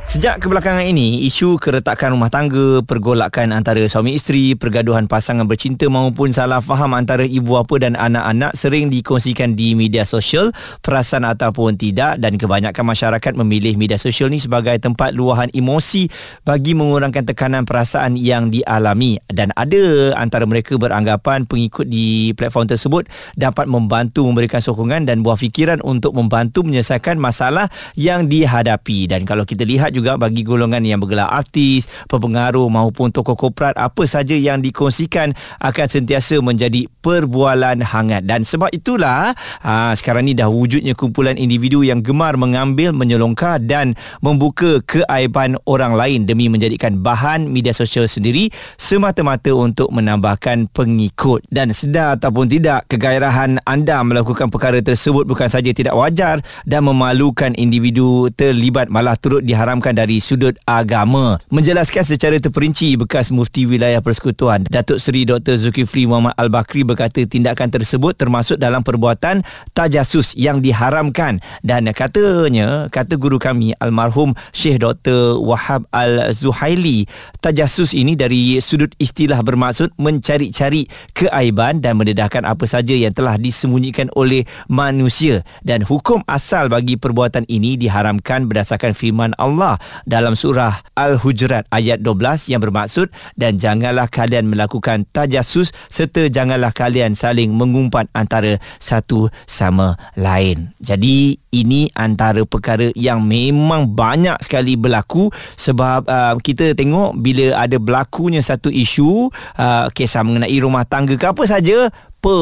Sejak kebelakangan ini, isu keretakan rumah tangga, pergolakan antara suami isteri, pergaduhan pasangan bercinta maupun salah faham antara ibu bapa dan anak-anak sering dikongsikan di media sosial, perasan ataupun tidak dan kebanyakan masyarakat memilih media sosial ni sebagai tempat luahan emosi bagi mengurangkan tekanan perasaan yang dialami. Dan ada antara mereka beranggapan pengikut di platform tersebut dapat membantu memberikan sokongan dan buah fikiran untuk membantu menyelesaikan masalah yang dihadapi. Dan kalau kita lihat juga bagi golongan yang bergelar artis, pepengaruh maupun tokoh korporat apa saja yang dikongsikan akan sentiasa menjadi perbualan hangat. Dan sebab itulah aa, sekarang ni dah wujudnya kumpulan individu yang gemar mengambil, menyelongkar dan membuka keaiban orang lain demi menjadikan bahan media sosial sendiri semata-mata untuk menambahkan pengikut. Dan sedar ataupun tidak kegairahan anda melakukan perkara tersebut bukan saja tidak wajar dan memalukan individu terlibat malah turut diharamkan difahamkan dari sudut agama. Menjelaskan secara terperinci bekas mufti wilayah persekutuan Datuk Seri Dr. Zulkifli Muhammad Al-Bakri berkata tindakan tersebut termasuk dalam perbuatan tajasus yang diharamkan dan katanya kata guru kami almarhum Syekh Dr. Wahab Al-Zuhaili tajasus ini dari sudut istilah bermaksud mencari-cari keaiban dan mendedahkan apa saja yang telah disembunyikan oleh manusia dan hukum asal bagi perbuatan ini diharamkan berdasarkan firman Allah Allah dalam surah Al-Hujurat ayat 12 yang bermaksud dan janganlah kalian melakukan tajasus serta janganlah kalian saling mengumpat antara satu sama lain. Jadi ini antara perkara yang memang banyak sekali berlaku sebab uh, kita tengok bila ada berlakunya satu isu uh, kisah mengenai rumah tangga ke apa saja apa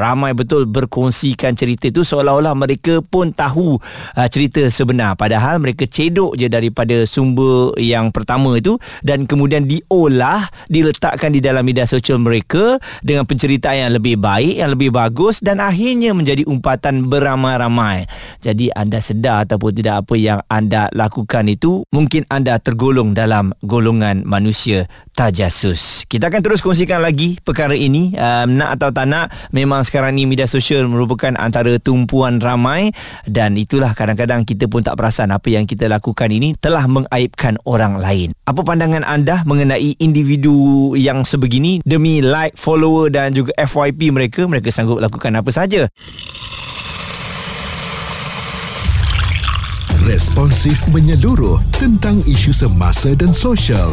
ramai betul berkongsikan cerita itu seolah-olah mereka pun tahu uh, cerita sebenar. Padahal mereka cedok je daripada sumber yang pertama itu dan kemudian diolah diletakkan di dalam media sosial mereka dengan penceritaan yang lebih baik yang lebih bagus dan akhirnya menjadi umpatan beramai-ramai. Jadi anda sedar ataupun tidak apa yang anda lakukan itu mungkin anda tergolong dalam golongan manusia tajasus. Kita akan terus kongsikan lagi perkara ini um, nak atau tak nak nak memang sekarang ni media sosial merupakan antara tumpuan ramai dan itulah kadang-kadang kita pun tak perasan apa yang kita lakukan ini telah mengaibkan orang lain. Apa pandangan anda mengenai individu yang sebegini demi like, follower dan juga FYP mereka mereka sanggup lakukan apa saja? Responsif menyeluruh tentang isu semasa dan sosial.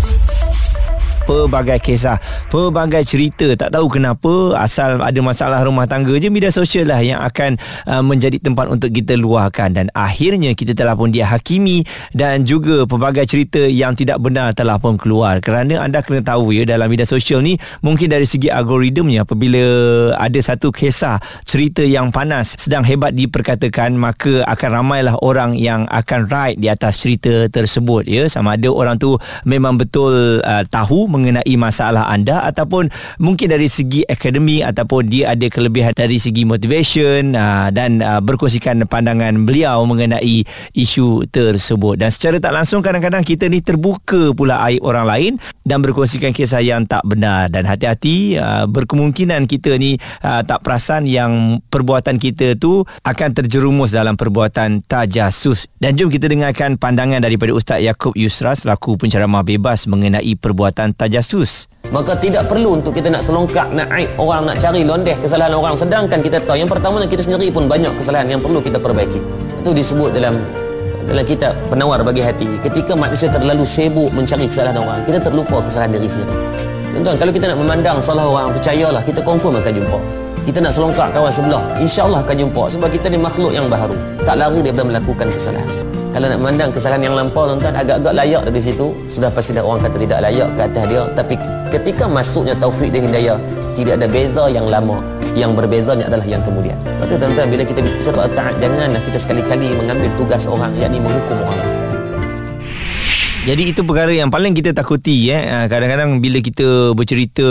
pelbagai kisah, pelbagai cerita. Tak tahu kenapa asal ada masalah rumah tangga je media sosial lah yang akan uh, menjadi tempat untuk kita luahkan dan akhirnya kita telah pun dihakimi dan juga pelbagai cerita yang tidak benar telah pun keluar. Kerana anda kena tahu ya dalam media sosial ni mungkin dari segi algoritmnya apabila ada satu kisah cerita yang panas sedang hebat diperkatakan maka akan ramailah orang yang akan ride di atas cerita tersebut ya sama ada orang tu memang betul uh, tahu mengenai masalah anda ataupun mungkin dari segi akademi ataupun dia ada kelebihan dari segi motivation uh, dan uh, berkongsikan pandangan beliau mengenai isu tersebut. Dan secara tak langsung kadang-kadang kita ni terbuka pula aib orang lain dan berkongsikan kisah yang tak benar. Dan hati-hati uh, berkemungkinan kita ni tak perasan yang perbuatan kita tu akan terjerumus dalam perbuatan tajasus dan jom kita dengarkan pandangan daripada Ustaz Yaakob Yusra selaku penceramah bebas mengenai perbuatan tajasus. Maka tidak perlu untuk kita nak selongkak, nak aib orang, nak cari londeh kesalahan orang. Sedangkan kita tahu yang pertama kita sendiri pun banyak kesalahan yang perlu kita perbaiki. Itu disebut dalam dalam kitab penawar bagi hati. Ketika manusia terlalu sibuk mencari kesalahan orang, kita terlupa kesalahan diri sendiri. Tuan-tuan, kalau kita nak memandang salah orang, percayalah kita confirm akan jumpa. Kita nak selongkak kawan sebelah, insya-Allah akan jumpa sebab kita ni makhluk yang baharu. Tak lari daripada melakukan kesalahan kalau nak memandang kesalahan yang lampau tuan-tuan agak-agak layak dari situ. Sudah pasti dah orang kata tidak layak ke atas dia. Tapi ketika masuknya taufik dan hidayah tidak ada beza yang lama. Yang berbezanya adalah yang kemudian. Lepas tu tuan-tuan bila kita bicara taat janganlah kita sekali-kali mengambil tugas orang yakni menghukum orang Jadi itu perkara yang paling kita takuti eh. Ah, Kadang-kadang bila kita bercerita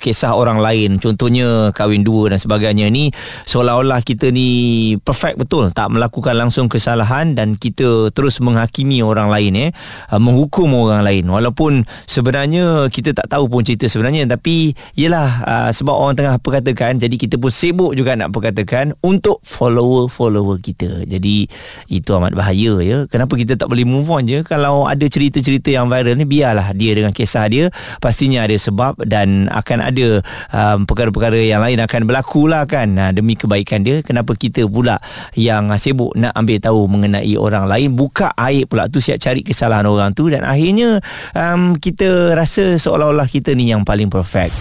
kisah orang lain, contohnya kahwin dua dan sebagainya ni seolah-olah kita ni perfect betul, tak melakukan langsung kesalahan dan kita terus menghakimi orang lain eh, Ah, menghukum orang lain. Walaupun sebenarnya kita tak tahu pun cerita sebenarnya tapi yelah ah, sebab orang tengah perkatakan jadi kita pun sibuk juga nak perkatakan untuk follower-follower kita. Jadi itu amat bahaya ya. Kenapa kita tak boleh move on je kalau ada cerita-cerita yang viral ni biarlah dia dengan kisah dia. Pastinya ada sebab dan akan ada um, perkara-perkara yang lain akan berlaku lah kan. Ha, demi kebaikan dia kenapa kita pula yang sibuk nak ambil tahu mengenai orang lain? Buka aib pula tu siap cari kesalahan orang tu. Dan akhirnya um, kita rasa seolah-olah kita ni yang paling perfect.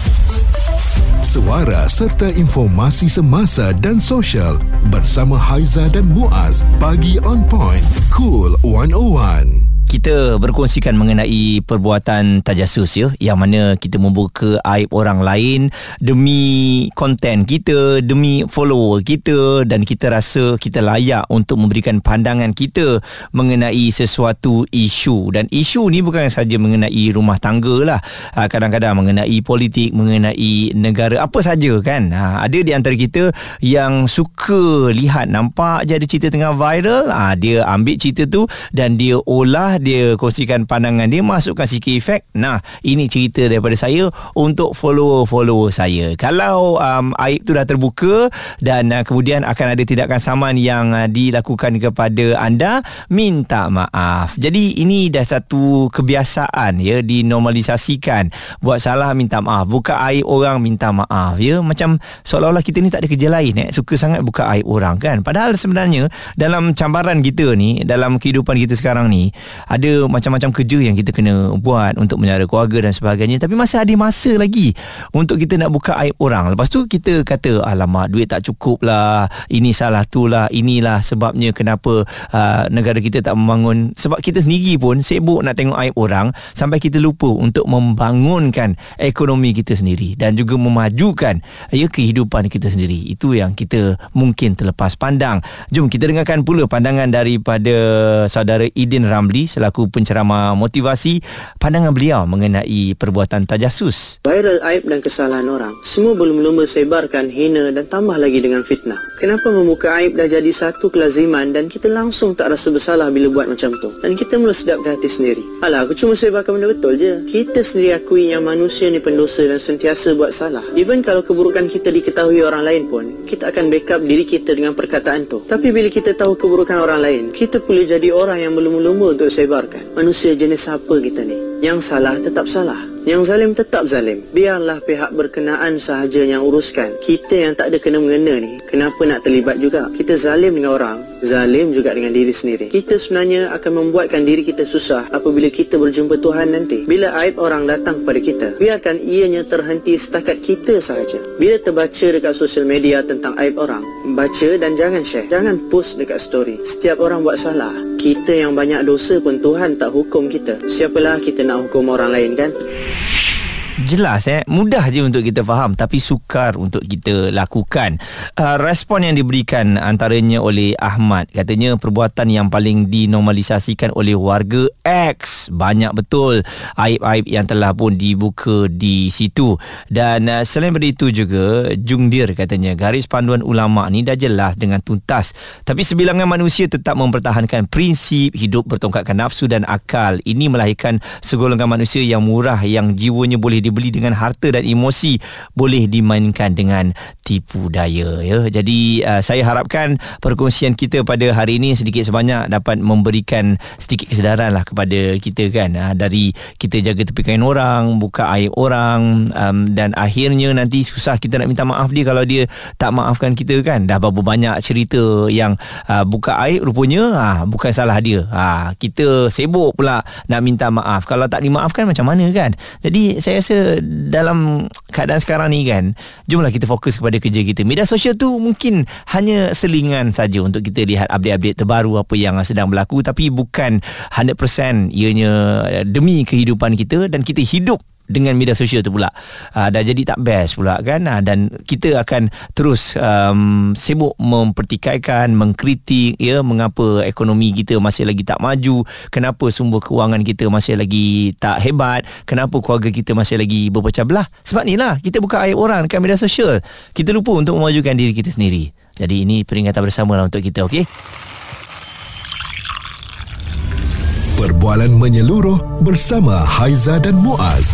Suara serta informasi semasa dan sosial bersama Haiza dan Muaz bagi on point cool 101 kita berkongsikan mengenai perbuatan tajasus ya yang mana kita membuka aib orang lain demi konten kita demi follower kita dan kita rasa kita layak untuk memberikan pandangan kita mengenai sesuatu isu. Dan isu ni bukan saja mengenai rumah tangga lah Ah, kadang-kadang mengenai politik mengenai negara apa saja kan. Ah, ada di antara kita yang suka lihat nampak je ada cerita tengah viral ah, dia ambil cerita tu dan dia olah dia kongsikan pandangan dia masukkan sikit efek. Nah ini cerita daripada saya untuk follower-follower saya. Kalau um, aib tu dah terbuka dan uh, kemudian akan ada tindakan saman yang uh, dilakukan kepada anda minta maaf. Jadi ini dah satu kebiasaan ya dinormalisasikan. Buat salah minta maaf. Buka aib orang minta maaf ya. Macam seolah-olah kita ni tak ada kerja lain eh. Suka sangat buka aib orang kan. Padahal sebenarnya dalam cambaran kita ni dalam kehidupan kita sekarang ni ada macam-macam kerja yang kita kena buat untuk menyara keluarga dan sebagainya. Tapi masih ada masa lagi untuk kita nak buka aib orang. Lepas tu kita kata alamak duit tak cukup lah. Ini salah tu lah inilah sebabnya kenapa uh, negara kita tak membangun. Sebab kita sendiri pun sibuk nak tengok aib orang sampai kita lupa untuk membangunkan ekonomi kita sendiri dan juga memajukan ya kehidupan kita sendiri. Itu yang kita mungkin terlepas pandang. Jom kita dengarkan pula pandangan daripada saudara Idin Ramli selaku penceramah motivasi pandangan beliau mengenai perbuatan tajasus Viral aib dan kesalahan orang Semua berlumba-lumba sebarkan, hina dan tambah lagi dengan fitnah. Kenapa membuka aib dah jadi satu kelaziman Dan kita langsung tak rasa bersalah bila buat macam tu? Dan kita mula sedap ke hati sendiri. Alah aku cuma sebarkan benda betul je. Kita sendiri akui yang manusia ni pendosa dan sentiasa buat salah. Even kalau keburukan kita diketahui orang lain pun Kita akan backup diri kita dengan perkataan tu. Tapi bila kita tahu keburukan orang lain Kita boleh jadi orang yang berlumba-lumba untuk sebarkan Manusia jenis apa kita ni? Yang salah tetap salah Yang zalim tetap zalim Biarlah pihak berkenaan sahaja yang uruskan Kita yang tak ada kena-mengena ni Kenapa nak terlibat juga? Kita zalim dengan orang Zalim juga dengan diri sendiri. Kita sebenarnya akan membuatkan diri kita susah Apabila kita berjumpa Tuhan nanti. Bila aib orang datang kepada kita Biarkan ianya terhenti setakat kita sahaja. Bila terbaca dekat sosial media tentang aib orang Baca dan jangan share. Jangan post dekat story. Setiap orang buat salah Kita yang banyak dosa pun Tuhan tak hukum kita. Siapalah kita nak hukum orang lain kan Jelas eh. Mudah je untuk kita faham Tapi sukar untuk kita lakukan. Uh, Respon yang diberikan Antaranya oleh Ahmad. Katanya perbuatan yang paling dinormalisasikan Oleh warga X. Banyak betul Aib-aib yang telah pun dibuka di situ. Dan uh, selain daripada itu juga Jungdir katanya Garis panduan ulama' ni dah jelas dengan tuntas. Tapi sebilangan manusia tetap mempertahankan Prinsip hidup bertongkatkan nafsu dan akal. Ini melahirkan segolongan manusia yang murah Yang jiwanya boleh dibeli dengan harta dan emosi boleh dimainkan dengan tipu daya ya. Jadi uh, saya harapkan perkongsian kita pada hari ini sedikit sebanyak dapat memberikan sedikit kesedaran lah kepada kita kan uh, dari kita jaga tepi kain orang, buka aib orang um, dan akhirnya nanti susah kita nak minta maaf dia kalau dia tak maafkan kita kan. Dah berapa banyak cerita yang uh, buka aib rupanya uh, bukan salah dia. Uh, kita sibuk pula nak minta maaf. Kalau tak dimaafkan macam mana kan? Jadi saya rasa dalam keadaan sekarang ni kan jomlah kita fokus kepada kerja kita. Media sosial tu mungkin hanya selingan saja untuk kita lihat update-update terbaru apa yang sedang berlaku tapi bukan 100% ianya demi kehidupan kita dan kita hidup dengan media sosial tu pula. Uh, dah jadi tak best pula kan? Uh, dan kita akan terus um, sibuk mempertikaikan mengkritik ya mengapa ekonomi kita masih lagi tak maju kenapa sumber kewangan kita masih lagi tak hebat kenapa keluarga kita masih lagi berpecah belah. Sebab ni lah kita buka aib orang dekat media sosial. Kita lupa untuk memajukan diri kita sendiri. Jadi ini peringatan bersama lah untuk kita okey? Perbualan menyeluruh bersama Haiza dan Muaz.